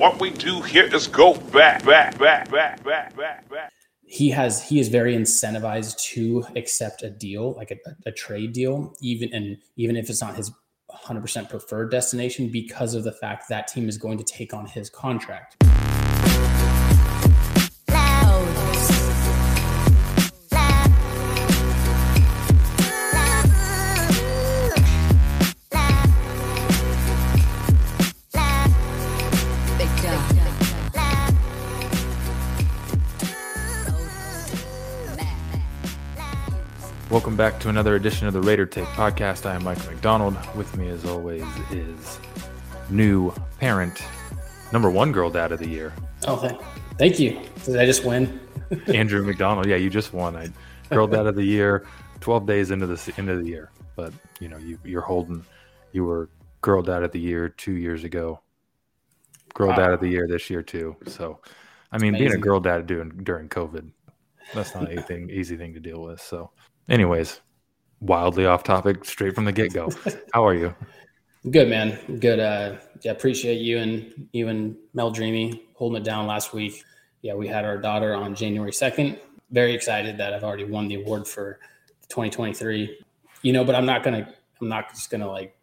What we do here is go back, back, back, back, back, back, back. He has he is very incentivized to accept a deal, like a, a trade deal, even and even if it's not his 100% preferred destination, because of the fact that team is going to take on his contract. Welcome back to another edition of the Raider Take podcast. I am Mike McDonald. With me, as always, is new parent, number one girl dad of the year, Oh, thank, thank you. Did I just win? Andrew McDonald. Yeah, you just won. I girl dad of the year, twelve days into the end of the year. But you know, you you're holding. You were girl dad of the year two years ago. Girl Wow. dad of the year this year too. So, I mean, being a girl dad doing during COVID, that's not anything easy thing to deal with. So, anyways, wildly off topic, straight from the get go. How are you? Good man. Good. Uh, yeah, appreciate you and you and Mel Dreamy holding it down last week. Yeah, we had our daughter on January second. Very excited that I've already won the award for 2023. You know, but I'm not gonna. I'm not just gonna like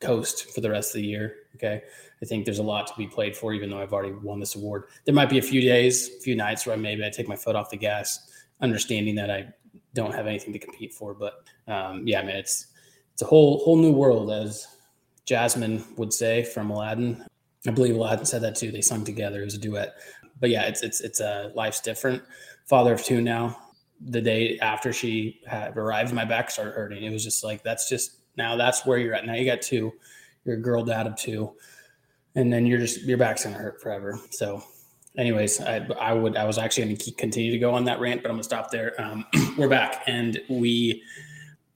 coast for the rest of the year. Okay. I think there's a lot to be played for, even though I've already won this award. There might be a few days, a few nights where maybe I take my foot off the gas, understanding that I don't have anything to compete for. But um, yeah, mean it's it's a whole whole new world, as Jasmine would say from Aladdin. I believe Aladdin said that too. They sung together. Was a duet. But yeah, it's it's it's a life's different. Father of two now. The day after she had arrived, my back started hurting. It was just like that's just now that's where you're at. Now you got two. You're a girl dad of two, and then you're just your back's gonna hurt forever. So, anyways, I I would I was actually gonna keep, continue to go on that rant, but I'm gonna stop there. Um, we're back, and we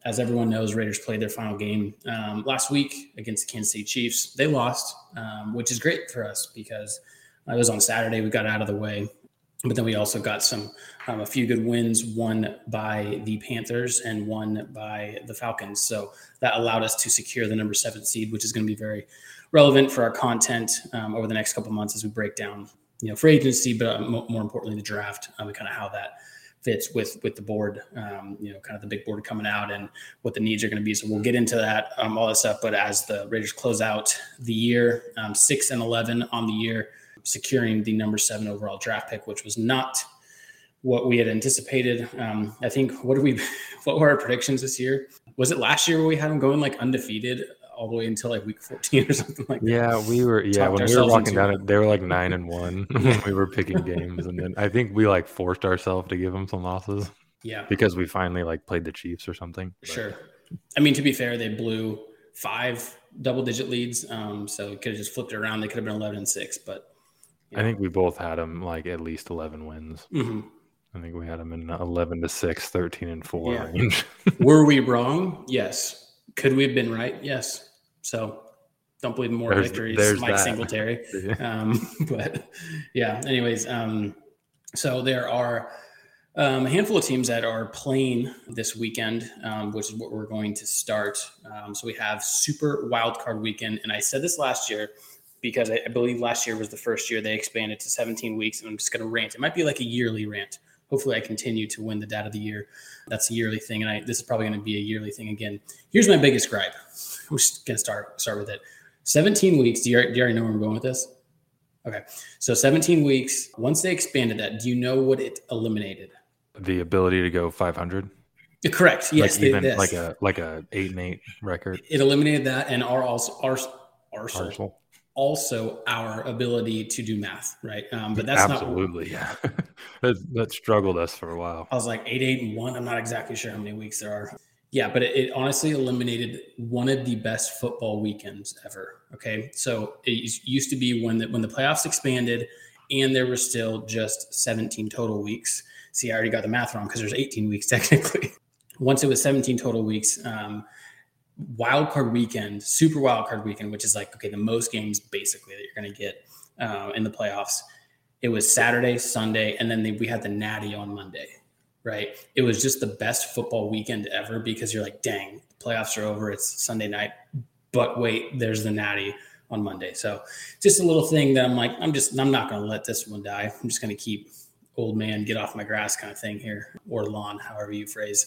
as everyone knows, Raiders played their final game um, last week against the Kansas City Chiefs. They lost, um, which is great for us because it was on Saturday. We got out of the way, but then we also got some um, a few good wins, one by the Panthers and one by the Falcons. So that allowed us to secure the number seven seed, which is going to be very relevant for our content um, over the next couple months as we break down, you know, free agency, but uh, more importantly, the draft um, and kind of how that fits with with the board, um, you know, kind of the big board coming out and what the needs are going to be. So we'll get into that, um, all that stuff. But as the Raiders close out the year, um, six and eleven on the year, securing the number seven overall draft pick, which was not what we had anticipated. Um, I think what did we, what were our predictions this year? Was it last year where we had them going like undefeated all the way until like week fourteen or something like that? Yeah, we were. Yeah, Talked when we were walking down it. they were like nine and one. when we were picking games, and then I think we like forced ourselves to give them some losses Yeah, because we finally like played the Chiefs or something. But Sure. I mean, to be fair, they blew five double digit leads. Um, so it could have just flipped it around. They could have been 11 and six, but I think we both had them like at least eleven wins. mhm. I think we had them in eleven to 6, 13 and four Yeah. range. were we wrong? Yes. Could we have been right? Yes. So don't believe in more There's- victories, there's Mike that. Singletary. Um, but yeah, anyways, um, so there are um, a handful of teams that are playing this weekend, um, which is what we're going to start. Um, so we have Super Wild Card Weekend, and I said this last year because I, I believe last year was the first year they expanded to 17 weeks, and I'm just going to rant. It might be like a yearly rant. Hopefully, I continue to win the dad of the year. That's a yearly thing, and I, this is probably going to be a yearly thing again. Here's my biggest gripe. I'm just going to start start with it. 17 weeks. Do you, do you already know where I'm going with this? Okay. So 17 weeks. Once they expanded that, do you know what it eliminated? the ability to go five hundred, Correct. Yes. like they- even like a like a eight and eight record. it eliminated that and our also our Arsenal. Also our ability to do math, right? Um, but that's not. Absolutely, yeah. that, that struggled us for a while. I was like eight, eight, and one. I'm not exactly sure how many weeks there are. Yeah, but it, it honestly eliminated one of the best football weekends ever. Okay, so it used to be when the when the playoffs expanded, and there were still just 17 total weeks. See, I already got the math wrong because there's 18 weeks technically. Once it was 17 total weeks, um, wild card weekend, super wild card weekend, which is like okay, the most games basically that you're going to get uh, in the playoffs. It was Saturday, Sunday, and then they, we had the Natty on Monday. Right? It was just the best football weekend ever because you're like, dang, the playoffs are over. It's Sunday night, but wait, there's the Natty on Monday. So just a little thing that I'm like, I'm just, I'm not going to let this one die. I'm just going to keep old man get off my grass kind of thing here, or lawn, however you phrase.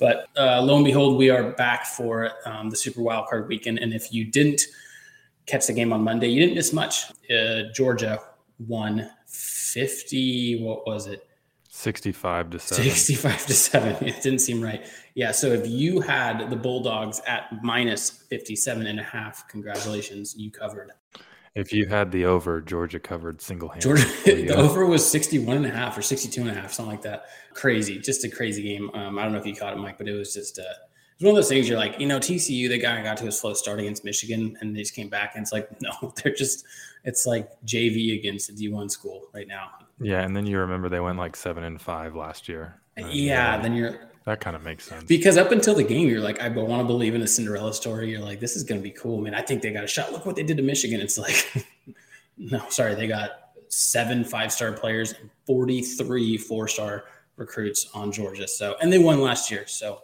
But uh, lo and behold, we are back for um, the Super Wildcard weekend. And if you didn't catch the game on Monday, you didn't miss much. Uh, Georgia won 50, what was it? 65 to 7. 65 to 7. It didn't seem right. Yeah. So if you had the Bulldogs at minus 57 and a half, congratulations, you covered. If you had the over, Georgia covered single handed. Georgia, the over was 61 and a half or 62 and a half, something like that. Crazy. Just a crazy game. Um, I don't know if you caught it, Mike, but it was just, uh, it's one of those things you're like, you know, TCU, the guy got to his slow start against Michigan and they just came back and it's like, no, they're just, it's like JV against a D1 school right now. Yeah. And then you remember they went like seven and five last year. And yeah. Then you're, that kind of makes sense. Because up until the game, you're like, I want to believe in a Cinderella story. You're like, this is going to be cool, man. I think they got a shot. Look what they did to Michigan. It's like, no, sorry, they got seven five star players and 43 four star recruits on Georgia. So, and they won last year. So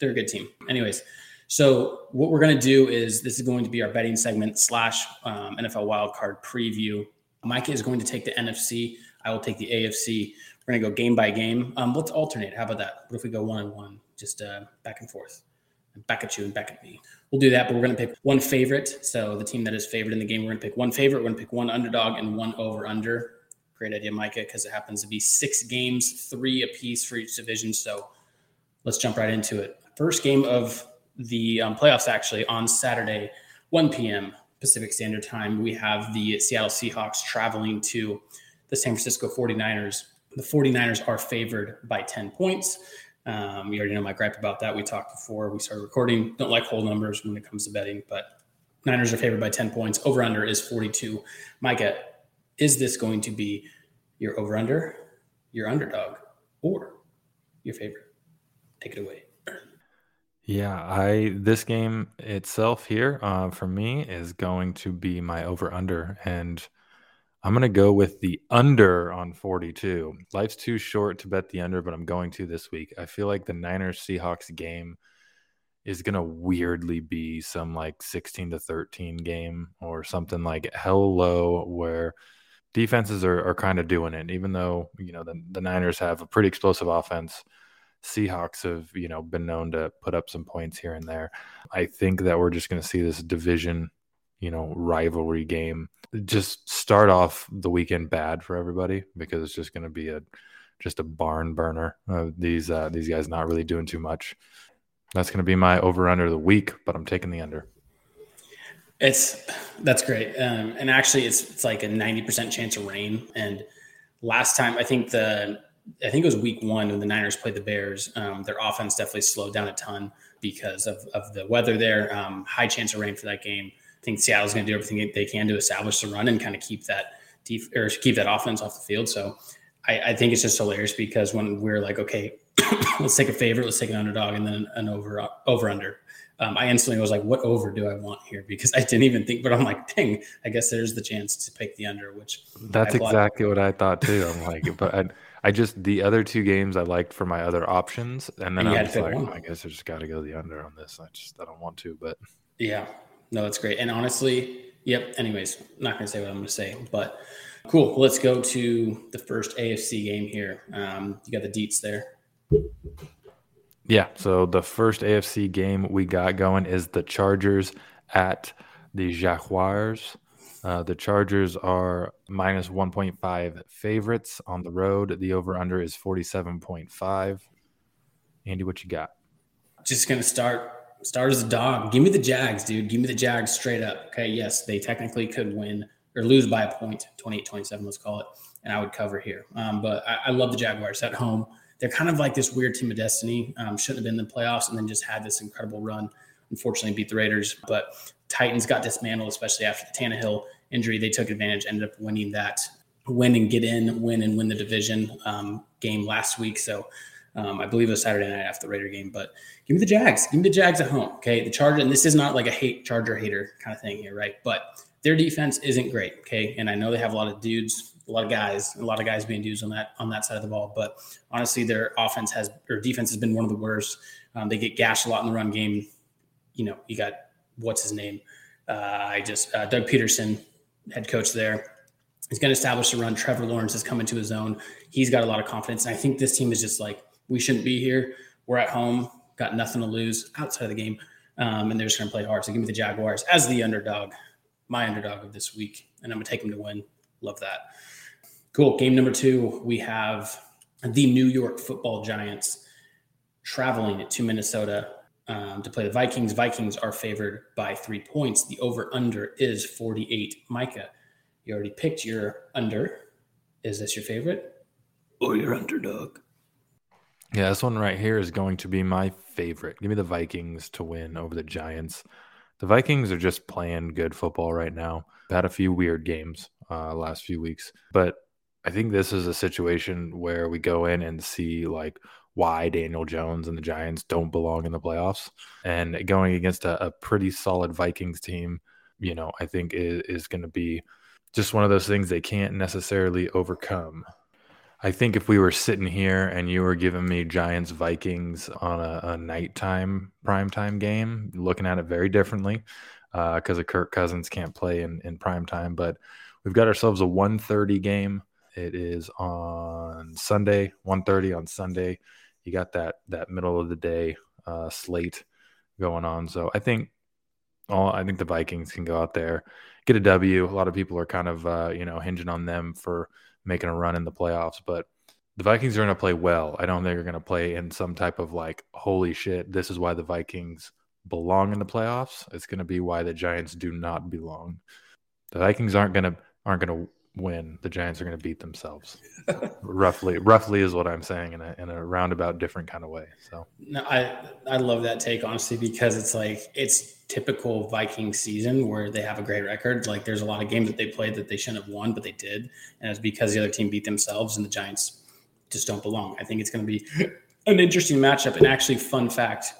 they're a good team. Anyways, so what we're going to do is this is going to be our betting segment slash um, NFL wildcard preview. Mike is going to take the NFC. I will take the AFC. We're to go game by game. Um, let's alternate. How about that? What if we go one on one, just uh, back and forth, back at you and back at me? We'll do that, but we're to pick one favorite. So the team that is favored in the game, we're to pick one favorite. We're to pick one underdog and one over under. Great idea, Micah, because it happens to be six games, three apiece for each division. So let's jump right into it. First game of the um, playoffs, actually, on Saturday, 1 p.m. Pacific Standard Time, we have the Seattle Seahawks traveling to the San Francisco 49ers the 49ers are favored by 10 points. Um, you already know my gripe about that. We talked before we started recording. Don't like whole numbers when it comes to betting, but Niners are favored by 10 points. Over under is 42. Micah, is this going to be your over under, your underdog, or your favorite? Take it away. Yeah, I this game itself here uh, for me is going to be my over under, and I'm going to go with the under on 42. Life's too short to bet the under, but I'm going to this week. I feel like the Niners Seahawks game is going to weirdly be some like 16 to 13 game or something like hell low where defenses are, are kind of doing it. Even though, you know, the, the Niners have a pretty explosive offense, Seahawks have, you know, been known to put up some points here and there. I think that we're just going to see this division you know rivalry game just start off the weekend bad for everybody because it's just going to be a just a barn burner these uh, these guys not really doing too much. That's going to be my over under the week but i'm taking the under. It's that's great. Um, and actually it's it's like a 90% chance of rain. And last time i think the i think it was week one when the niners played the bears um, their offense definitely slowed down a ton because of, of the weather there. Um, high chance of rain for that game think Seattle's going to do everything they can to establish the run and kind of keep that def- or keep that offense off the field. So I, I think it's just hilarious because when we're like, okay, let's take a favorite, let's take an underdog, and then an over over under. Um, I instantly was like, what over do I want here? Because I didn't even think, but I'm like, dang, I guess there's the chance to pick the under, which that's exactly what I thought too. I'm like, but I, I, just the other two games I liked for my other options, and then I was like, oh, I guess I just got to go the under on this. I just I don't want to, but yeah, no, that's great. And honestly, yep. Anyways, not going to say what I'm going to say, but cool. Let's go to the first AFC game here. Um, you got the deets there. Yeah. So the first AFC game we got going is the Chargers at the Jaguars. Uh, the Chargers are minus 1.5 favorites on the road. The over under is 47.5. Andy, what you got? Just going to start start as a dog. Give me the Jags, dude. Give me the Jags straight up. Okay. Yes, they technically could win or lose by a point, 28 27, let's call it. And I would cover here. Um, but I, I, love the Jaguars at home. They're kind of like this weird team of destiny. Um, shouldn't have been in the playoffs and then just had this incredible run. Unfortunately, beat the Raiders. But Titans got dismantled, especially after the Tannehill injury. They took advantage, ended up winning that win and get in, win and win the division um, game last week. So um, I believe it was Saturday night after the Raider game, but give me the Jags. Give me the Jags at home. Okay. The Charger, and this is not like a hate Charger hater kind of thing here, right? But their defense isn't great. Okay. And I know they have a lot of dudes, a lot of guys, a lot of guys being dudes on that on that side of the ball. But honestly, their offense has or defense has been one of the worst. Um, they get gashed a lot in the run game. You know, you got what's his name? Uh, I just uh, Doug Pederson, head coach there, he's going to establish a run. Trevor Lawrence is coming to his own. He's got a lot of confidence, and I think this team is just like we shouldn't be here. We're at home, got nothing to lose outside of the game, um, and they're just going to play hard. So give me the Jaguars as the underdog, my underdog of this week, and I'm going to take them to win. Love that. Cool. Game number two, we have the New York Football Giants traveling to Minnesota um, to play the Vikings. Vikings are favored by three points. The over under is 48. Micah, you already picked your under. Is this your favorite or your underdog? Yeah, this one right here is going to be my favorite. Give me the Vikings to win over the Giants. The Vikings are just playing good football right now. Had a few weird games uh, last few weeks, but I think this is a situation where we go in and see like why Daniel Jones and the Giants don't belong in the playoffs. And going against a, a pretty solid Vikings team, you know, I think is, is going to be just one of those things they can't necessarily overcome. I think if we were sitting here and you were giving me Giants Vikings on a, a nighttime primetime game, looking at it very differently because uh, of Kirk Cousins can't play in, in prime time. But we've got ourselves a 130 game it is on Sunday, 1.30 on Sunday. You got that that middle of the day uh, slate going on. So I think all I think the Vikings can go out there, get a W. A lot of people are kind of uh, you know hinging on them for making a run in the playoffs, but the Vikings are going to play well. I don't think they're going to play in some type of like, holy shit, this is why the Vikings belong in the playoffs. It's going to be why the Giants do not belong. The Vikings aren't going to aren't going to win, the Giants are going to beat themselves. roughly, roughly is what I'm saying in a in a roundabout different kind of way. So no, I I love that take honestly because it's like it's typical Viking season where they have a great record. Like there's a lot of games that they played that they shouldn't have won, but they did, and it's because the other team beat themselves and the Giants just don't belong. I think it's going to be an interesting matchup. And actually, fun fact: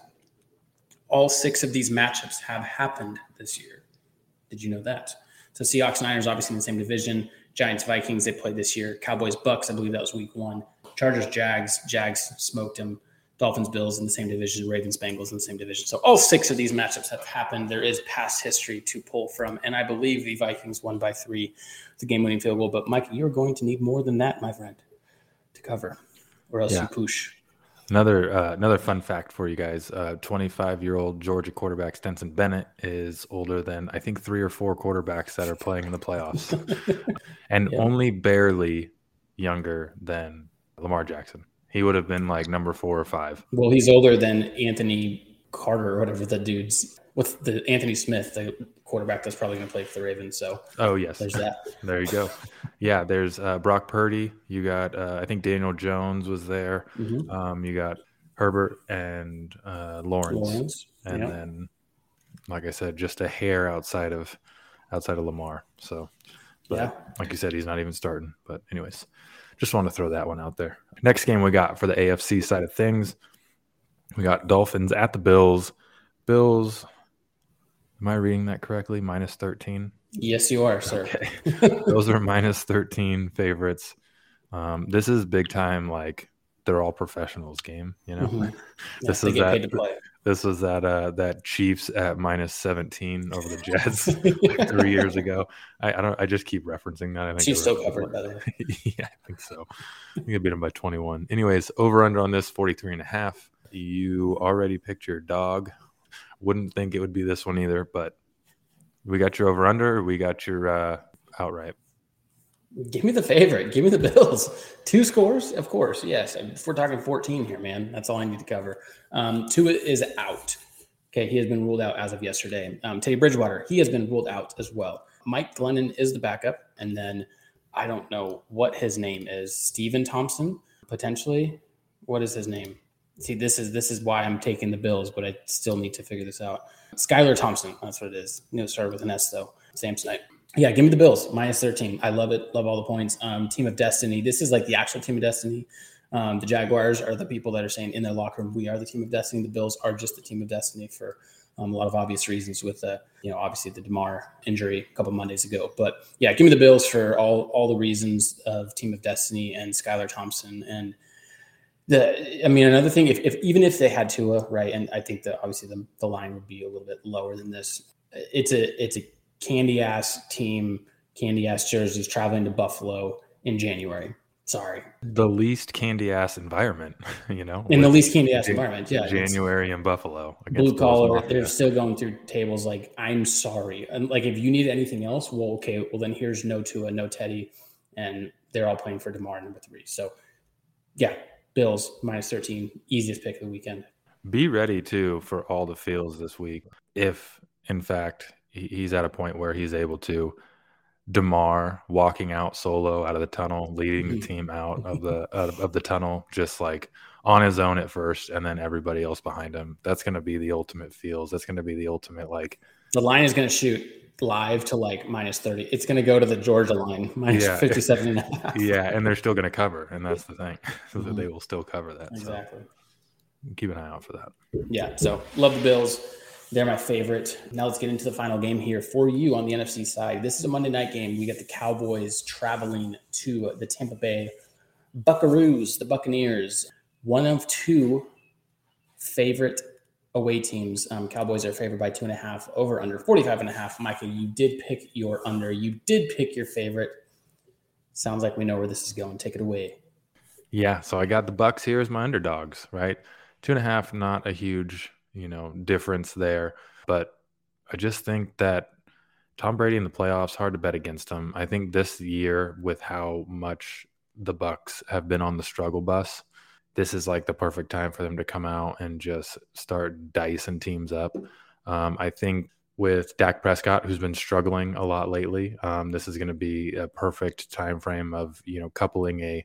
all six of these matchups have happened this year. Did you know that? So Seahawks Niners obviously in the same division. Giants Vikings they played this year. Cowboys Bucks I believe that was week one. Chargers Jags Jags smoked them. Dolphins Bills in the same division. Ravens Bengals in the same division. So all six of these matchups have happened. There is past history to pull from, and I believe the Vikings won by three, the game-winning field goal. But Mike, you're going to need more than that, my friend, to cover, or else yeah. you push. Another uh, another fun fact for you guys: twenty five year old Georgia quarterback Stetson Bennett is older than I think three or four quarterbacks that are playing in the playoffs, and yeah. only barely younger than Lamar Jackson. He would have been like number four or five. Well, he's older than Anthony Carter or whatever the dude's. What's the Anthony Smith, the quarterback that's probably going to play for the Ravens. So oh yes, there's that. there you go. Yeah, there's uh, Brock Purdy. You got uh, I think Daniel Jones was there. Mm-hmm. Um, you got Herbert and uh, Lawrence, Lawrence. and then like I said, just a hair outside of outside of Lamar. So yeah, like you said, he's not even starting. But anyways, just want to throw that one out there. Next game we got for the AFC side of things, we got Dolphins at the Bills. Bills Am I reading that correctly? Minus 13? Yes, you are, sir. Okay. Those are minus 13 favorites. Um, this is big time, like they're all professionals game, you know? Mm-hmm. this is that. This was that uh, that Chiefs at minus seventeen over the Jets like three years ago. I, I, don't. I just keep referencing that. I think Chiefs still covered, by the way. yeah, I think so. I think I beat them by twenty one. Anyways, over under on this 43 and a half. You already picked your dog wouldn't think it would be this one either, but we got your over under. We got your uh, outright. Give me the favorite. Give me the Bills. Two scores, of course. Yes, if we're talking 14 here, man, that's all I need to cover. Um, Tua is out. Okay, he has been ruled out as of yesterday. Um, Teddy Bridgewater, he has been ruled out as well. Mike Glennon is the backup, and then I don't know what his name is. Stephen Thompson, potentially. What is his name? See this is this is why I'm taking the Bills, but I still need to figure this out. Skylar Thompson, that's what it is. You know, started with an S though. Samsonite. Yeah, give me the Bills minus 13. I love it. Love all the points. Um, team of destiny. This is like the actual team of destiny. Um, the Jaguars are the people that are saying in their locker room, we are the team of destiny. The Bills are just the team of destiny for um, a lot of obvious reasons with the, you know, obviously the Damar injury a couple Mondays ago. But yeah, give me the Bills for all all the reasons of team of destiny and Skylar Thompson and the I mean another thing if, if even if they had Tua right and I think that obviously the, the line would be a little bit lower than this it's a it's a candy ass team, candy ass jerseys traveling to Buffalo in January. Sorry, The least candy ass environment, you know, in the least candy ass Jan- environment. Yeah, January in Buffalo. blue collar they're still going through tables like i'm sorry and like if you need anything else well okay well then here's no Tua, no teddy and they're all playing for Damar number three so yeah bills minus 13 easiest pick of the weekend Be ready too for all the feels this week. If in fact he's at a point where he's able to Damar walking out solo out of the tunnel, leading the mm-hmm. team out of the of the tunnel, just like on his own at first, and then everybody else behind him. That's going to be the ultimate feels. That's going to be the ultimate like the line is going to shoot live to like minus 30 it's going to go to the georgia line minus Yeah. 57 and a half yeah, and they're still going to cover, and that's the thing. so that Mhm. they will still cover that. exactly So keep an eye out for that. Yeah, so love the Bills. They're my favorite. Now let's get into the final game here for you on the NFC side. This is a Monday night game. We got the Cowboys traveling to the Tampa Bay Buckaroos, the Buccaneers. One of two favorite away teams. Um, Cowboys are favored by two and a half, over under 45 and a half. Micah, you did pick your under. You did pick your favorite. Sounds like we know where this is going. Take it away. Yeah, so I got the Bucks here as my underdogs, right? Two and a half, not a huge, you know, difference there, but I just think that Tom Brady in the playoffs hard to bet against him. I think this year, with how much the Bucks have been on the struggle bus, this is like the perfect time for them to come out and just start dicing teams up. Um, I think with Dak Prescott, who's been struggling a lot lately, um, this is going to be a perfect time frame of you know coupling a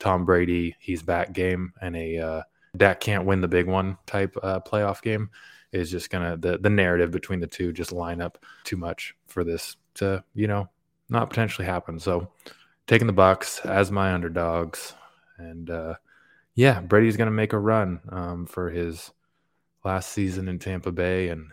Tom Brady, he's back game, and a uh, Dak can't win the big one type uh, playoff game is just gonna the the narrative between the two just line up too much for this to you know not potentially happen. So taking the Bucks as my underdogs, and uh, yeah, Brady's gonna make a run um, for his last season in Tampa Bay and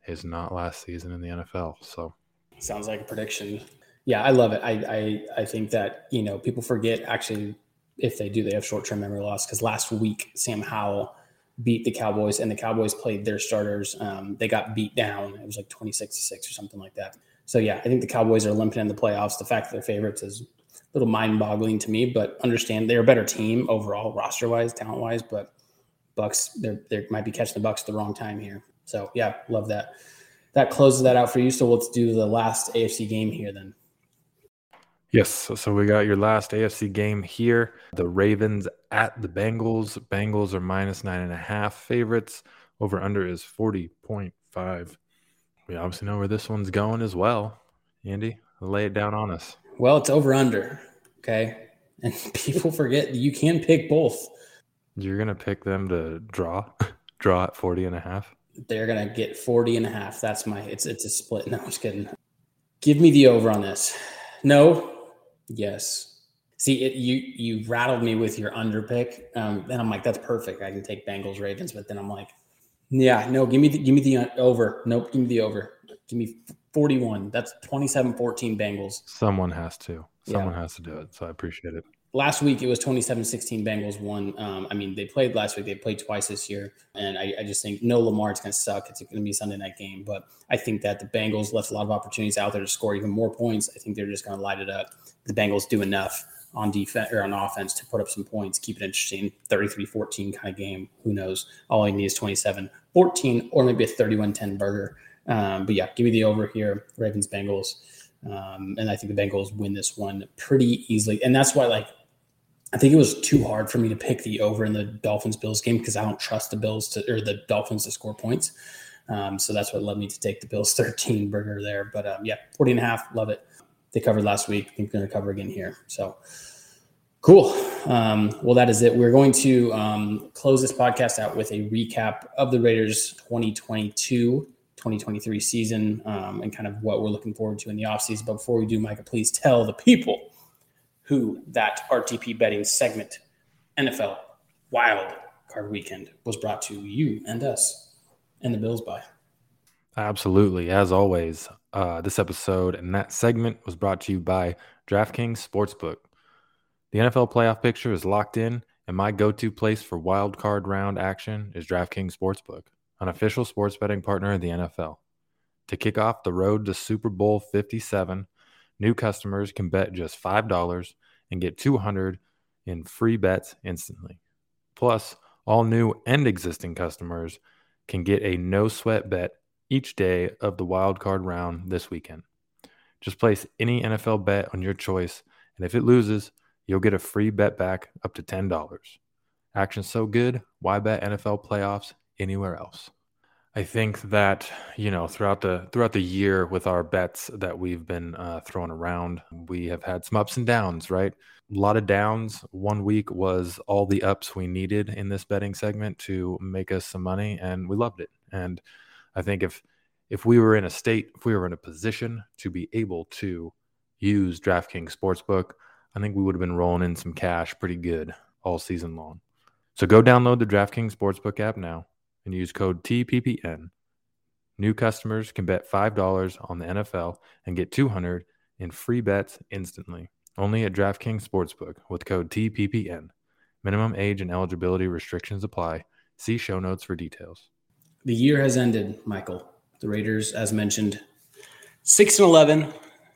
his not last season in the NFL. So Sounds like a prediction. Yeah, I love it. I I, I think that you know people forget actually if they do they have short term memory loss because last week Sam Howell beat the Cowboys and the Cowboys played their starters. Um, they got beat down. It was like twenty six to six or something like that. So yeah, I think the Cowboys are limping in the playoffs. The fact that they're favorites is little mind boggling to me, but understand they're a better team overall, roster wise, talent wise. But Bucks, they're they might be catching the Bucks at the wrong time here. So yeah, love that. That closes that out for you. So let's do the last AFC game here then. Yes, so, we got your last AFC game here. The Ravens at the Bengals. Bengals are minus nine and a half favorites. Over under is forty point five. We obviously know where this one's going as well. Andy, lay it down on us. Well, it's over under. Okay. And people forget you can pick both. You're gonna pick them to draw, draw at 40 and a half. They're gonna get 40 and a half. That's my it's it's a split. No, I'm just kidding. Give me the over on this. No. Yes. See, it you you rattled me with your under pick. Um, then I'm like, that's perfect. I can take Bengals Ravens, but then I'm like, yeah, no, give me the give me the uh, over. Nope, give me the over. Give me 41. That's 27-14 Bengals. Someone has to. Yeah. Someone has to do it. So I appreciate it. last week it was 27-16 Bengals won. Um, I mean, they played last week. They played twice this year, and I, I just think no Lamar. It's going to suck. It's going to be a Sunday night game, but I think that the Bengals left a lot of opportunities out there to score even more points. I think they're just going to light it up. The Bengals do enough on defense or on offense to put up some points, keep it interesting. 33-14 kind of game. Who knows? All I need is 27-14 or maybe a 31-10 burger. Um, but yeah, give me the over here. Ravens Bengals. Um, and I think the Bengals win this one pretty easily. And that's why, like, I think it was too hard for me to pick the over in the Dolphins Bills game because I don't trust the Bills to or the Dolphins to score points. Um, so that's what led me to take the Bills 13 burger there. But um, yeah, 40 and a half, love it. They covered last week. I think they're going to cover again here. So cool. Um, well, that is it. We're going to um, close this podcast out with a recap of the Raiders 2022 2023 season um, and kind of what we're looking forward to in the offseason. But before we do, Micah, please tell the people who that RTP betting segment, NFL Wild Card Weekend, was brought to you and us and the Bills by. Absolutely. As always, uh, this episode and that segment was brought to you by DraftKings Sportsbook. The NFL playoff picture is locked in, and my go to place for wild card round action is DraftKings Sportsbook, an official sports betting partner of the NFL. To kick off the road to Super Bowl 57, new customers can bet just $5 and get 200 in free bets instantly. Plus, all new and existing customers can get a no sweat bet each day of the wild card round this weekend. Just place any NFL bet on your choice, and if it loses, you'll get a free bet back up to $10. Action so good, why bet NFL playoffs anywhere else? I think that you know throughout the throughout the year with our bets that we've been uh, throwing around, we have had some ups and downs. Right, a lot of downs. One week was all the ups we needed in this betting segment to make us some money, and we loved it. And I think if if we were in a state, if we were in a position to be able to use DraftKings Sportsbook, I think we would have been rolling in some cash pretty good all season long. So go download the DraftKings Sportsbook app now and use code TPPN. New customers can bet $5 on the NFL and get 200 in free bets instantly. Only at DraftKings Sportsbook with code TPPN. Minimum age and eligibility restrictions apply. See show notes for details. The year has ended, Michael. The Raiders, as mentioned, 6 and 11,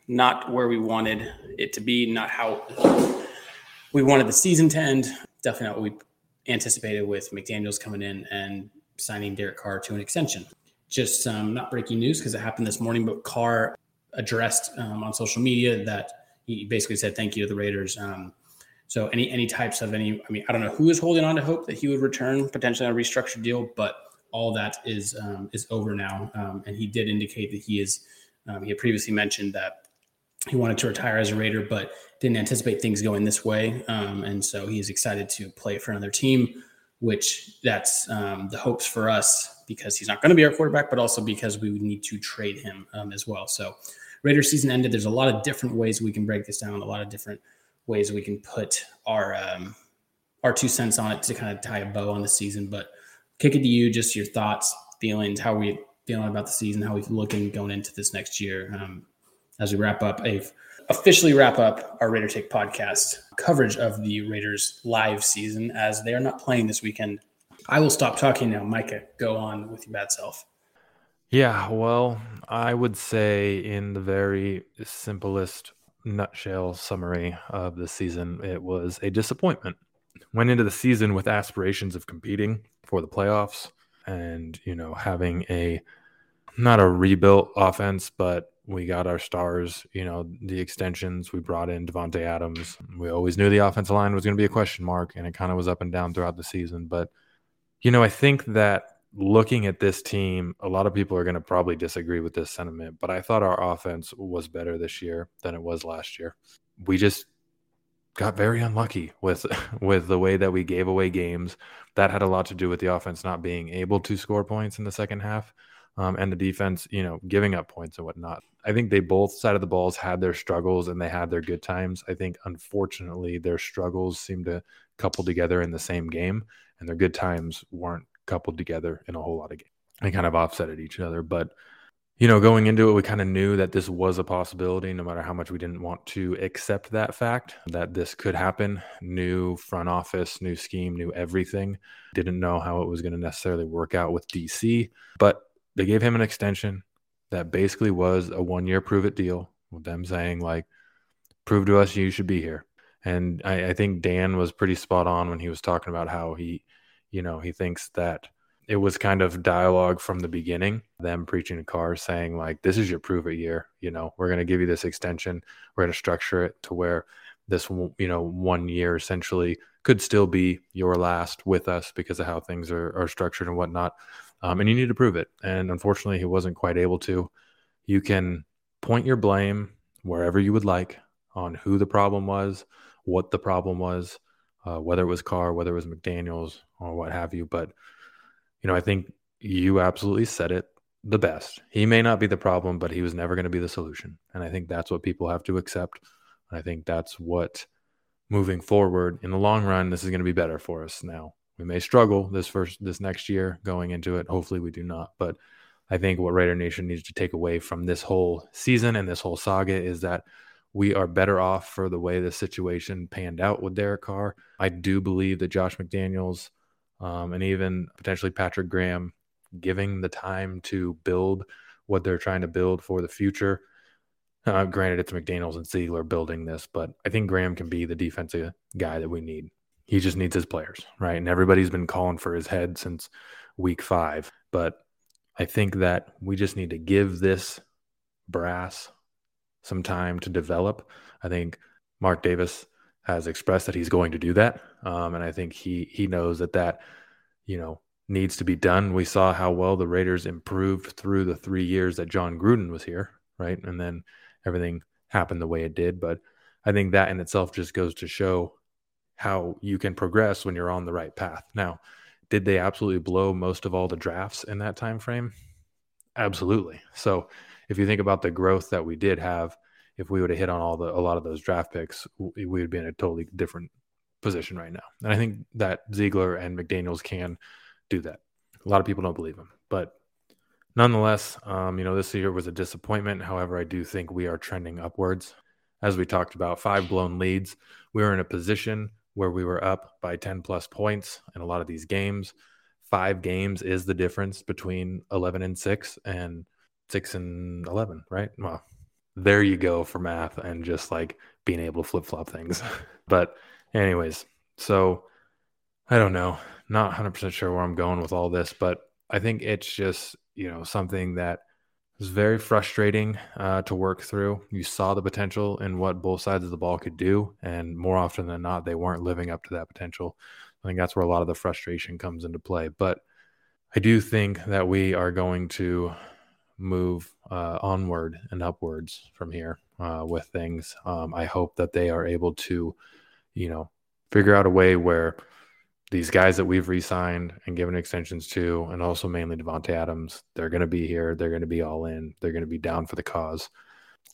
not where we wanted it to be, not how we wanted the season to end. Definitely not what we anticipated with McDaniels coming in and signing Derek Carr to an extension. Just um, not breaking news because it happened this morning, but Carr addressed um, on social media that he basically said thank you to the Raiders. Um, so any any types of any, I mean, I don't know who is holding on to hope that he would return potentially on a restructured deal, but all that is um, is over now. Um, and he did indicate that he is. Um, he had previously mentioned that he wanted to retire as a Raider, but didn't anticipate things going this way. and so he's excited to play for another team which that's um, the hopes for us because he's not going to be our quarterback, but also because we would need to trade him um, as well. So Raiders season ended. There's a lot of different ways we can break this down. A lot of different ways we can put our um, our two cents on it to kind of tie a bow on the season. But kick it to you, just your thoughts, feelings, how are we feeling about the season, how we looking going into this next year um, as we wrap up a officially wrap up our Raider Take podcast coverage of the Raiders live season as they are not playing this weekend. I will stop talking now. Micah, go on with your bad self. Yeah, well, I would say in the very simplest nutshell summary of the season, it was a disappointment. Went into the season with aspirations of competing for the playoffs and, you know, having a not a rebuilt offense, but we got our stars, you know, the extensions. We brought in Davante Adams. We always knew the offensive line was going to be a question mark, and it kind of was up and down throughout the season. But, you know, I think that looking at this team, a lot of people are going to probably disagree with this sentiment, but I thought our offense was better this year than it was last year. We just got very unlucky with with the way that we gave away games. That had a lot to do with the offense not being able to score points in the second half um, and the defense, you know, giving up points and whatnot. I think they both side of the balls had their struggles and they had their good times. I think unfortunately their struggles seem to couple together in the same game, and their good times weren't coupled together in a whole lot of games. They kind of offset at each other, but you know, going into it, we kind of knew that this was a possibility, no matter how much we didn't want to accept that fact that this could happen. New front office, new scheme, new everything. Didn't know how it was going to necessarily work out with DC, but they gave him an extension that basically was a one year prove it deal with them saying like prove to us you should be here. And I, I, think dan was pretty spot on when he was talking about how he you know he thinks that it was kind of dialogue from the beginning them preaching to Carr saying like this is your prove it year you know we're going to give you this extension we're going to structure it to where this you know one year essentially could still be your last with us because of how things are, are structured and whatnot um, and you need to prove it. And unfortunately, he wasn't quite able to. You can point your blame wherever you would like on who the problem was, what the problem was, uh, whether it was Carr, whether it was McDaniels, or what have you. But you know, I think you absolutely said it the best. He may not be the problem, but he was never going to be the solution. And I think that's what people have to accept. And I think that's what moving forward in the long run, this is going to be better for us now we may struggle this first this next year going into it. Hopefully, we do not. But I think what Raider Nation needs to take away from this whole season and this whole saga is that we are better off for the way the situation panned out with Derek Carr. I do believe that Josh McDaniels um, and even potentially Patrick Graham giving the time to build what they're trying to build for the future. Uh, granted, it's McDaniels and Ziegler building this, but I think Graham can be the defensive guy that we need. He just needs his players, right? And everybody's been calling for his head since week five. But I think that we just need to give this brass some time to develop. I think Mark Davis has expressed that he's going to do that, um, and I think he he knows that that you know needs to be done. We saw how well the Raiders improved through the three years that Jon Gruden was here, right? And then everything happened the way it did. But I think that in itself just goes to show how you can progress when you're on the right path. Now, did they absolutely blow most of all the drafts in that time frame? Absolutely. So if you think about the growth that we did have, if we would have hit on all the a lot of those draft picks, we would be in a totally different position right now. And I think that Ziegler and McDaniels can do that. A lot of people don't believe him, but nonetheless, um, you know, this year was a disappointment. However, I do think we are trending upwards. As we talked about, five blown leads. We were in a position where we were up by 10 plus points in a lot of these games. Five games is the difference between 11 and six and six and 11, right? Well, there you go for math and just like being able to flip flop things. but, anyways, so I don't know not 100% sure where I'm going with all this, but I think it's just, you know, something that is very frustrating uh, to work through. You saw the potential in what both sides of the ball could do, and more often than not, they weren't living up to that potential. I think that's where a lot of the frustration comes into play. But I do think that we are going to move uh, onward and upwards from here uh, with things. Um, I hope that they are able to, you know, figure out a way where these guys that we've re-signed and given extensions to, and also mainly Davante Adams, they're going to be here. They're going to be all in. They're going to be down for the cause.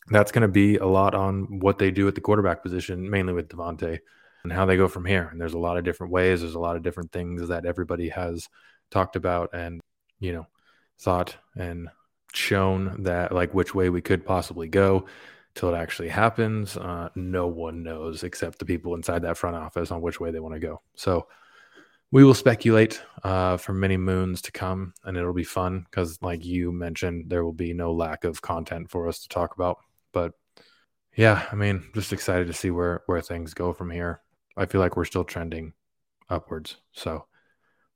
That's going to be a lot on what they do at the quarterback position, mainly with Davante, and how they go from here. And there's a lot of different ways. There's a lot of different things that everybody has talked about and you know thought and shown that like which way we could possibly go till it actually happens. Uh, no one knows except the people inside that front office on which way they want to go. So we will speculate uh, for many moons to come, and it'll be fun because, like you mentioned, there will be no lack of content for us to talk about. But yeah, I mean, just excited to see where where things go from here. I feel like we're still trending upwards. So,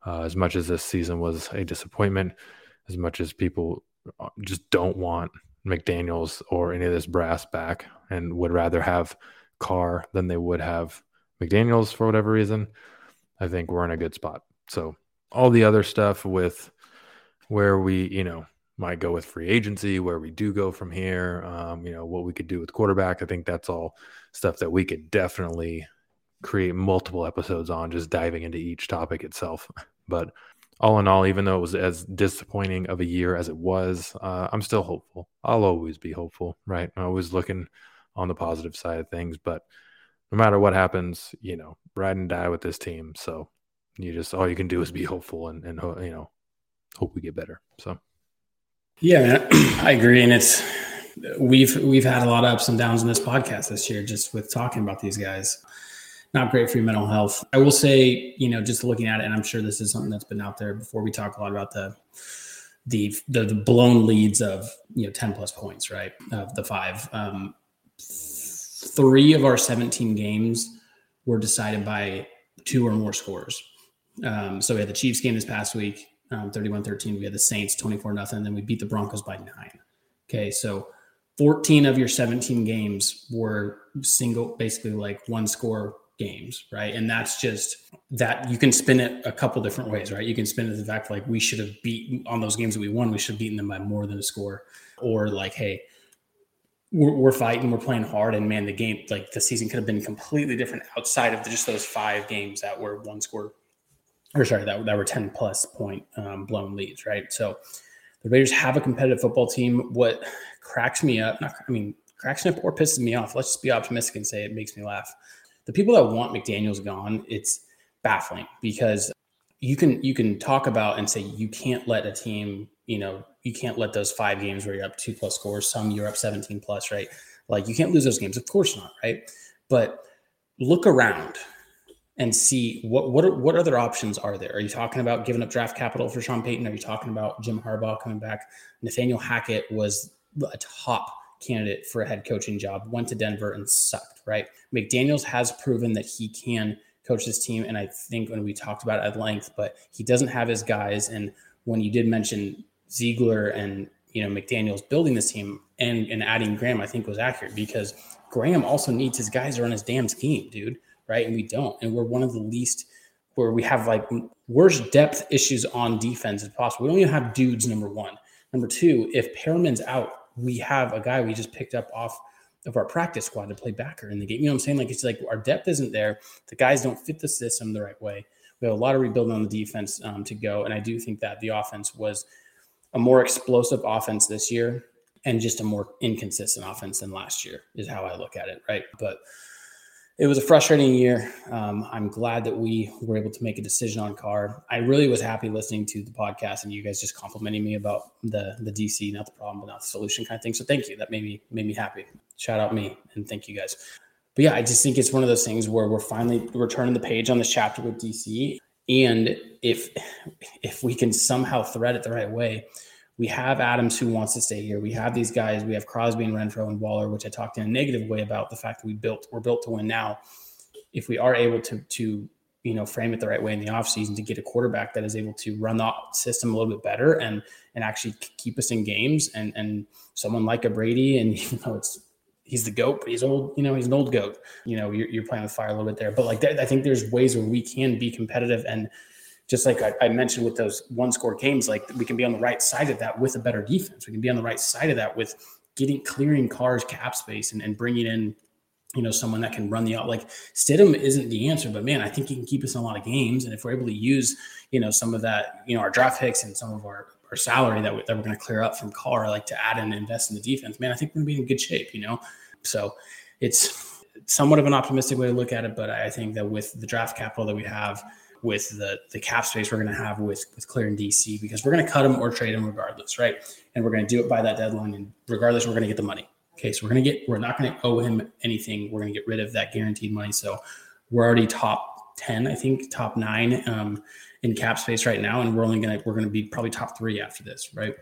uh, as much as this season was a disappointment, as much as people uh, just don't want McDaniels or any of this brass back and would rather have Carr than they would have McDaniels for whatever reason. I think we're in a good spot. So all the other stuff with where we, you know, might go with free agency, where we do go from here, um, you know, what we could do with quarterback. I think that's all stuff that we could definitely create multiple episodes on, just diving into each topic itself. But all in all, even though it was as disappointing of a year as it was, uh, I'm still hopeful. I'll always be hopeful, right? I'm always looking on the positive side of things. But no matter what happens, you know, ride and die with this team. So you just all you can do is be hopeful and and you know hope we get better. So yeah, man, I agree, and it's we've we've had a lot of ups and downs in this podcast this year just with talking about these guys. Not great for your mental health. I will say, you know, just looking at it, and I'm sure this is something that's been out there before. We talk a lot about the the the, the blown leads of you know 10 plus points, right? Of the five. Um, three of our 17 games were decided by two or more scores. Um, so we had the Chiefs game this past week, um, 31 13. We had the Saints 24 nothing. Then we beat the Broncos by nine. Okay. So 14 of your 17 games were single, basically like one score games, right? And that's just that you can spin it a couple different ways, right? You can spin it the fact like we should have beaten on those games that we won, we should have beaten them by more than a score, or like, hey, we're, we're, fighting, we're playing hard, and man, the game like the season could have been completely different outside of just those five games that were one score, or sorry, that that were ten plus point um, blown leads, right? So the Raiders have a competitive football team. What cracks me up, not, I mean, cracks me up or pisses me off. Let's just be optimistic and say it makes me laugh. The people that want McDaniel's gone, it's baffling because you can you can talk about and say you can't let a team you know you can't let those five games where you're up two plus scores some you're up 17 plus right like you can't lose those games of course not right but look around and see what what are, what other options are there? Are you talking about giving up draft capital for Sean Payton? Are you talking about Jim Harbaugh coming back? Nathaniel Hackett was a top candidate for a head coaching job, went to Denver and sucked, right? McDaniels has proven that he can coach this team. And I think when we talked about it at length, but he doesn't have his guys. And when you did mention Ziegler and you know McDaniels building this team and, and adding Graham, I think was accurate because Graham also needs his guys to run his damn scheme, dude. Right. And we don't. And we're one of the least where we have like worst depth issues on defense as possible. We don't even have dudes, number one. Number two, if Perryman's out, we have a guy we just picked up off of our practice squad to play backer in the game. You know what I'm saying? Like it's like our depth isn't there. The guys don't fit the system the right way. We have a lot of rebuilding on the defense um, to go, and I do think that the offense was a more explosive offense this year and just a more inconsistent offense than last year is how I look at it, right? But it was a frustrating year. Um, I'm glad that we were able to make a decision on Carr. I really was happy listening to the podcast and you guys just complimenting me about the the DC, not the problem, but not the solution kind of thing. So thank you. That made me made me happy. Shout out me and thank you guys. But yeah, I just think it's one of those things where we're finally we're turning the page on this chapter with DC. And if if we can somehow thread it the right way, we have Adams who wants to stay here. We have these guys. We have Crosby and Renfrow and Waller, which I talked in a negative way about the fact that we built we're built to win now. If we are able to to you know frame it the right way in the offseason to get a quarterback that is able to run the system a little bit better and and actually keep us in games and and someone like a Brady and even though it's he's the goat but he's old you know he's an old goat you know you're, you're playing with fire a little bit there but like I think there's ways where we can be competitive and just like I, I, mentioned with those one score games, like we can be on the right side of that with a better defense. We can be on the right side of that with getting clearing Carr's cap space and, and bringing in, you know, someone that can run the out. Like Stidham isn't the answer, but man, I think he can keep us in a lot of games. And if we're able to use, you know, some of that, you know, our draft picks and some of our our salary that, we, that we're going to clear up from Carr, like to add and invest in the defense, man, I think we're going to be in good shape, you know? So it's somewhat of an optimistic way to look at it, but I think that with the draft capital that we have, with the the cap space we're going to have with with clearing DC because we're going to cut him or trade him regardless, right? And we're going to do it by that deadline, and regardless, we're going to get the money. Okay, so we're going to get we're not going to owe him anything. We're going to get rid of that guaranteed money. So we're already top ten, I think, top nine um, in cap space right now, and we're only to we're to be probably top three after this, right?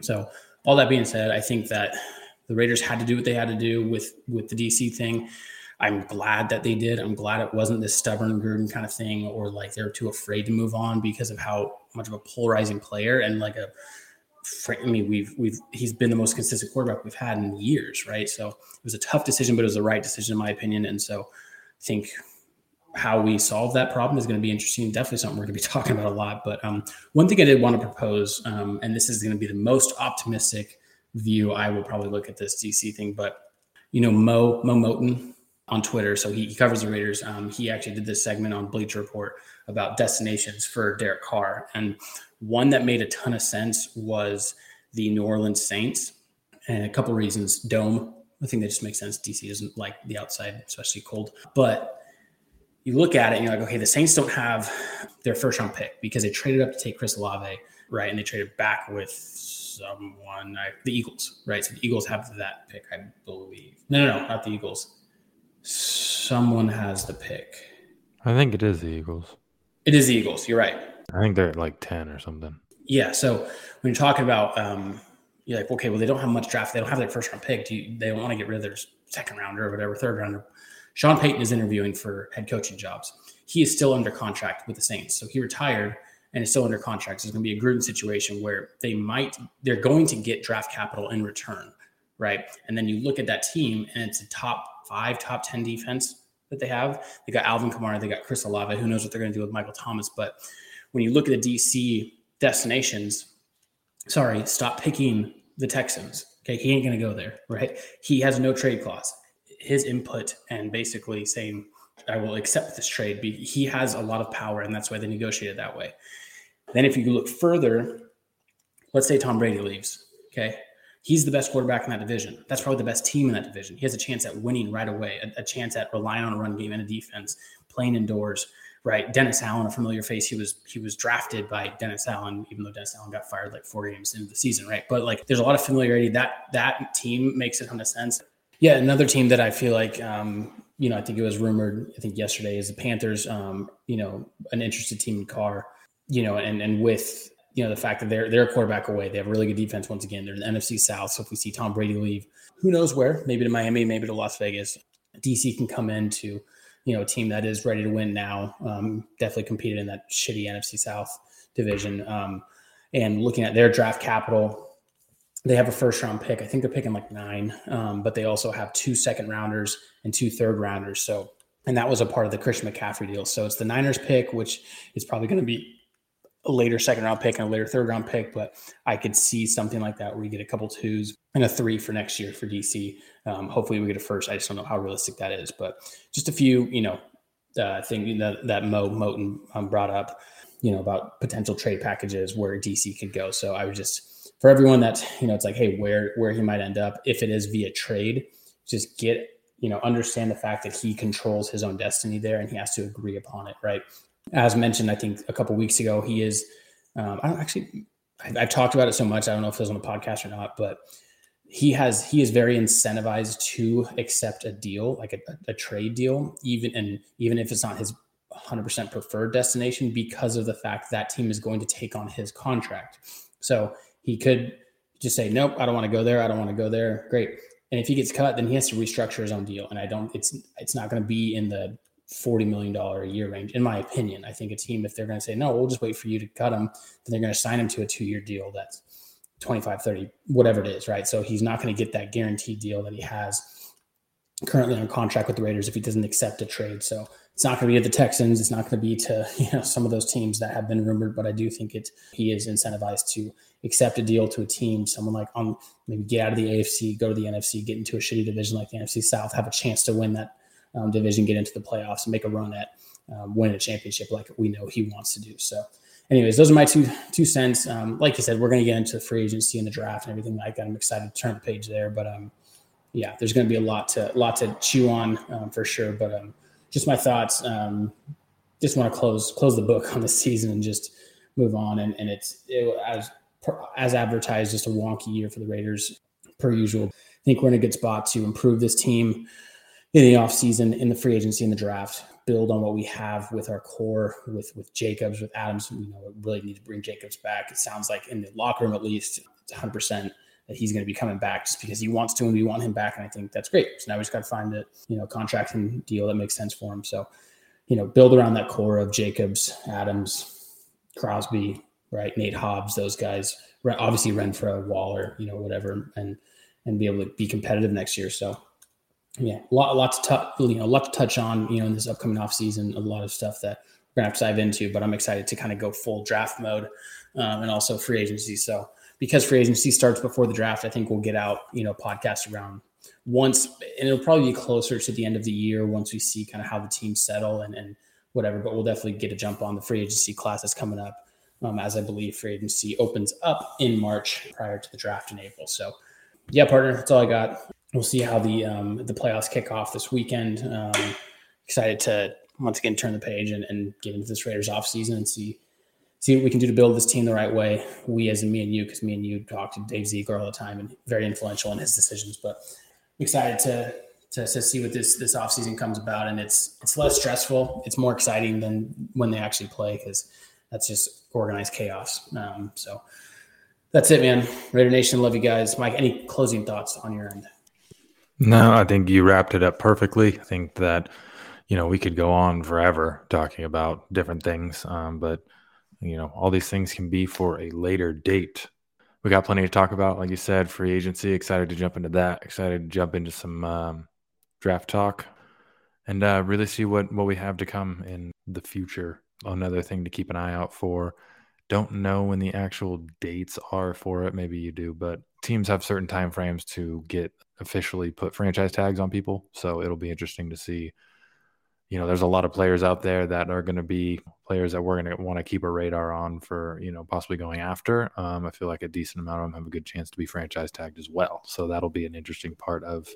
So all that being said, I think that the Raiders had to do what they had to do with with the DC thing. I'm glad that they did. I'm glad it wasn't this stubborn Gruden kind of thing, or like they're too afraid to move on because of how much of a polarizing player and like a. I mean, we've we've he's been the most consistent quarterback we've had in years, right? So it was a tough decision, but it was the right decision in my opinion. And so I think how we solve that problem is going to be interesting. Definitely something we're going to be talking about a lot. But um, one thing I did want to propose, um, and this is going to be the most optimistic view I will probably look at this DC thing, but you know, Mo Mo Moton on Twitter. So he, he covers the Raiders. Um, he actually did this segment on Bleacher Report about destinations for Derek Carr. And one that made a ton of sense was the New Orleans Saints. And a couple reasons. Dome, I think that just makes sense. DC doesn't like the outside, especially cold. But you look at it and you're like, okay, the Saints don't have their first round pick because they traded up to take Chris Olave, right? And they traded back with someone, the Eagles, right? So the Eagles have that pick, I believe. No, no, no, not the Eagles someone has the pick. I think it is the Eagles. It is the Eagles. You're right. I think they're at like 10 or something. Yeah. So when you're talking about, um, you're like, okay, well, they don't have much draft. They don't have their first round pick. Do you, they don't want to get rid of their second rounder or whatever, third rounder. Sean Payton is interviewing for head coaching jobs. He is still under contract with the Saints. So he retired and is still under contract. So it's going to be a Gruden situation where they might, they're going to get draft capital in return. Right. And then you look at that team and it's a top five top 10 defense that they have. They got Alvin Kamara, they got Chris Olave. Who knows what they're going to do with Michael Thomas? But when you look at the DC destinations, sorry, stop picking the Texans. Okay, he ain't going to go there, right? He has no trade clause. His input and basically saying, I will accept this trade. He has a lot of power, and that's why they negotiated that way. Then, if you look further, let's say Tom Brady leaves. Okay, he's the best quarterback in that division. That's probably the best team in that division. He has a chance at winning right away, a, a chance at relying on a run game and a defense, playing indoors. Right, Dennis Allen, a familiar face. He was he was drafted by Dennis Allen, even though Dennis Allen got fired like four games into the season. Right, but like there's a lot of familiarity. That that team makes a ton of sense. Yeah, another team that I feel like um, you know, I think it was rumored, I think yesterday, is the Panthers, um, you know, an interested team in Carr, you know, and and with you know the fact that they're they're a quarterback away, they have a really good defense once again. They're in the NFC South, so if we see Tom Brady leave, who knows where? Maybe to Miami, maybe to Las Vegas. DC can come into you know a team that is ready to win now. Um, definitely competed in that shitty NFC South division. Um, and looking at their draft capital, they have a first round pick. I think they're picking like nine, um, but they also have two second rounders and two third rounders. So, and that was a part of the Christian McCaffrey deal. So it's the Niners pick, which is probably going to be a later second round pick and a later third round pick. But I could see something like that where you get a couple twos and a three for next year for DC. Um, hopefully we get a first. I just don't know how realistic that is, but just a few, you know, uh, thing that, that Mo Moton um, brought up, you know, about potential trade packages where DC could go. So I would just, for everyone that you know it's like hey where where he might end up if it is via trade just get you know understand the fact that he controls his own destiny there and he has to agree upon it right? As mentioned i think a couple weeks ago he is um, i don't actually I, have talked about it so much i don't know if it was on the podcast or not but he has he is very incentivized to accept a deal like a, a trade deal even and even if it's not his 100% preferred destination because of the fact that team is going to take on his contract. So he could just say, nope, I don't want to go there. I don't want to go there. Great. And if he gets cut, then he has to restructure his own deal. And I don't, it's, it's not going to be in the $40 million a year range, in my opinion. I think a team, if they're going to say, no, we'll just wait for you to cut him, then they're going to sign him to a two year deal that's 25, 30, whatever it is. Right. So he's not going to get that guaranteed deal that he has currently on contract with the Raiders if he doesn't accept a trade. So it's not going to be at the Texans. It's not going to be to you know some of those teams that have been rumored. But I do think it he is incentivized to accept a deal to a team, someone like on maybe get out of the AFC, go to the NFC, get into a shitty division like the NFC South, have a chance to win that um, division, get into the playoffs, and make a run at um, winning a championship like we know he wants to do. So, anyways, those are my two two cents. Um, like you said, we're going to get into free agency and the draft and everything like that. I'm excited to turn the page there, but um, yeah, there's going to be a lot to lot to chew on um, for sure. But um, just my thoughts. Um, just want to close close the book on the season and just move on. And, and it's it, as as advertised, just a wonky year for the Raiders per usual. I think we're in a good spot to improve this team in the offseason, in the free agency, in the draft, build on what we have with our core, with with Jacobs, with Adams. You know, really need to bring Jacobs back. It sounds like in the locker room, at least, it's 100 percent that he's going to be coming back just because he wants to, and we want him back. And I think that's great. So now we just got to find a you know contracting deal that makes sense for him. So, you know, build around that core of Jacobs, Adams, Crosby, right? Nate Hobbs, those guys, obviously Renfrow, Waller, you know, whatever, and and be able to be competitive next year. So, yeah, a lot, a lot to touch, you know, a lot to touch on, you know, in this upcoming off season. A lot of stuff that we're gonna have to dive into, but I'm excited to kind of go full draft mode um, and also free agency. So, because free agency starts before the draft, I think we'll get out, you know, podcast around once, and it'll probably be closer to the end of the year once we see kind of how the teams settle and and whatever. But we'll definitely get a jump on the free agency class that's coming up um, as I believe free agency opens up in March prior to the draft in April. So, yeah, partner, that's all I got. We'll see how the um, the playoffs kick off this weekend. Um, excited to once again turn the page and, and get into this Raiders off season and see see what we can do to build this team the right way. We, as in me and you, because me and you talk to Dave Ziegler all the time and very influential in his decisions. But excited to to, to see what this this offseason comes about and it's it's less stressful it's more exciting than when they actually play because that's just organized chaos. Um, so that's it, man. Raider Nation, love you guys. Mike, any closing thoughts on your end? No, I think you wrapped it up perfectly. I think that you know we could go on forever talking about different things, um, but you know all these things can be for a later date. We got plenty to talk about, like you said, free agency. Excited to jump into that. Excited to jump into some um, draft talk, and uh, really see what what we have to come in the future another thing to keep an eye out for. Don't know when the actual dates are for it. Maybe you do, but teams have certain time frames to get officially put franchise tags on people. So it'll be interesting to see. You know, there's a lot of players out there that are going to be players that we're going to want to keep a radar on for, you know, possibly going after. Um, I feel like a decent amount of them have a good chance to be franchise tagged as well. So that'll be an interesting part of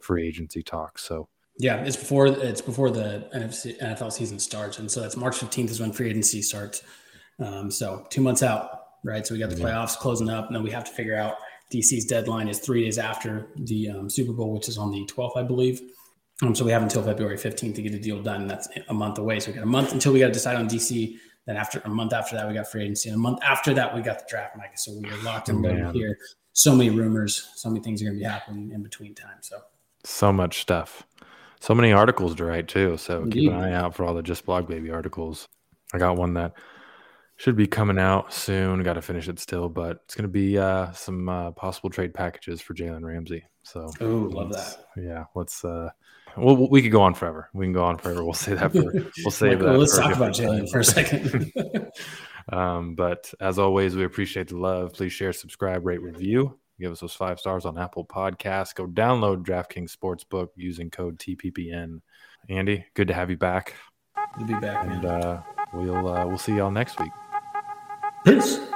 free agency talk. So yeah, it's before it's before the NFC, NFL season starts, and so that's March fifteenth is when free agency starts. Um, so two months out, right? So we got the playoffs closing up, and then we have to figure out DC's deadline is three days after the um, Super Bowl, which is on the twelfth, I believe. Um, so we have until February 15th to get a deal done. That's a month away. So we got a month until we got to decide on DC. Then after a month after that, we got free agency. And a month after that, we got the draft, Mike. So we are locked and loaded here. So many rumors, so many things are going to be happening in between time. So so much stuff, so many articles to write too. So Indeed. keep an eye out for all the Just Blog Baby articles. I got one that should be coming out soon. Got to finish it still, but it's going to be uh, some uh, possible trade packages for Jalen Ramsey. So, oh, love that. Yeah, let's. Uh, well, we could go on forever. We can go on forever. We'll say that for. We'll save that. let's talk about Jalen for a second. um, but as always, we appreciate the love. Please share, subscribe, rate, review. Give us those five stars on Apple Podcasts. Go download DraftKings Sportsbook using code TPPN. Andy, good to have you back. Good to be back, and uh, we'll uh, we'll see y'all next week. Peace.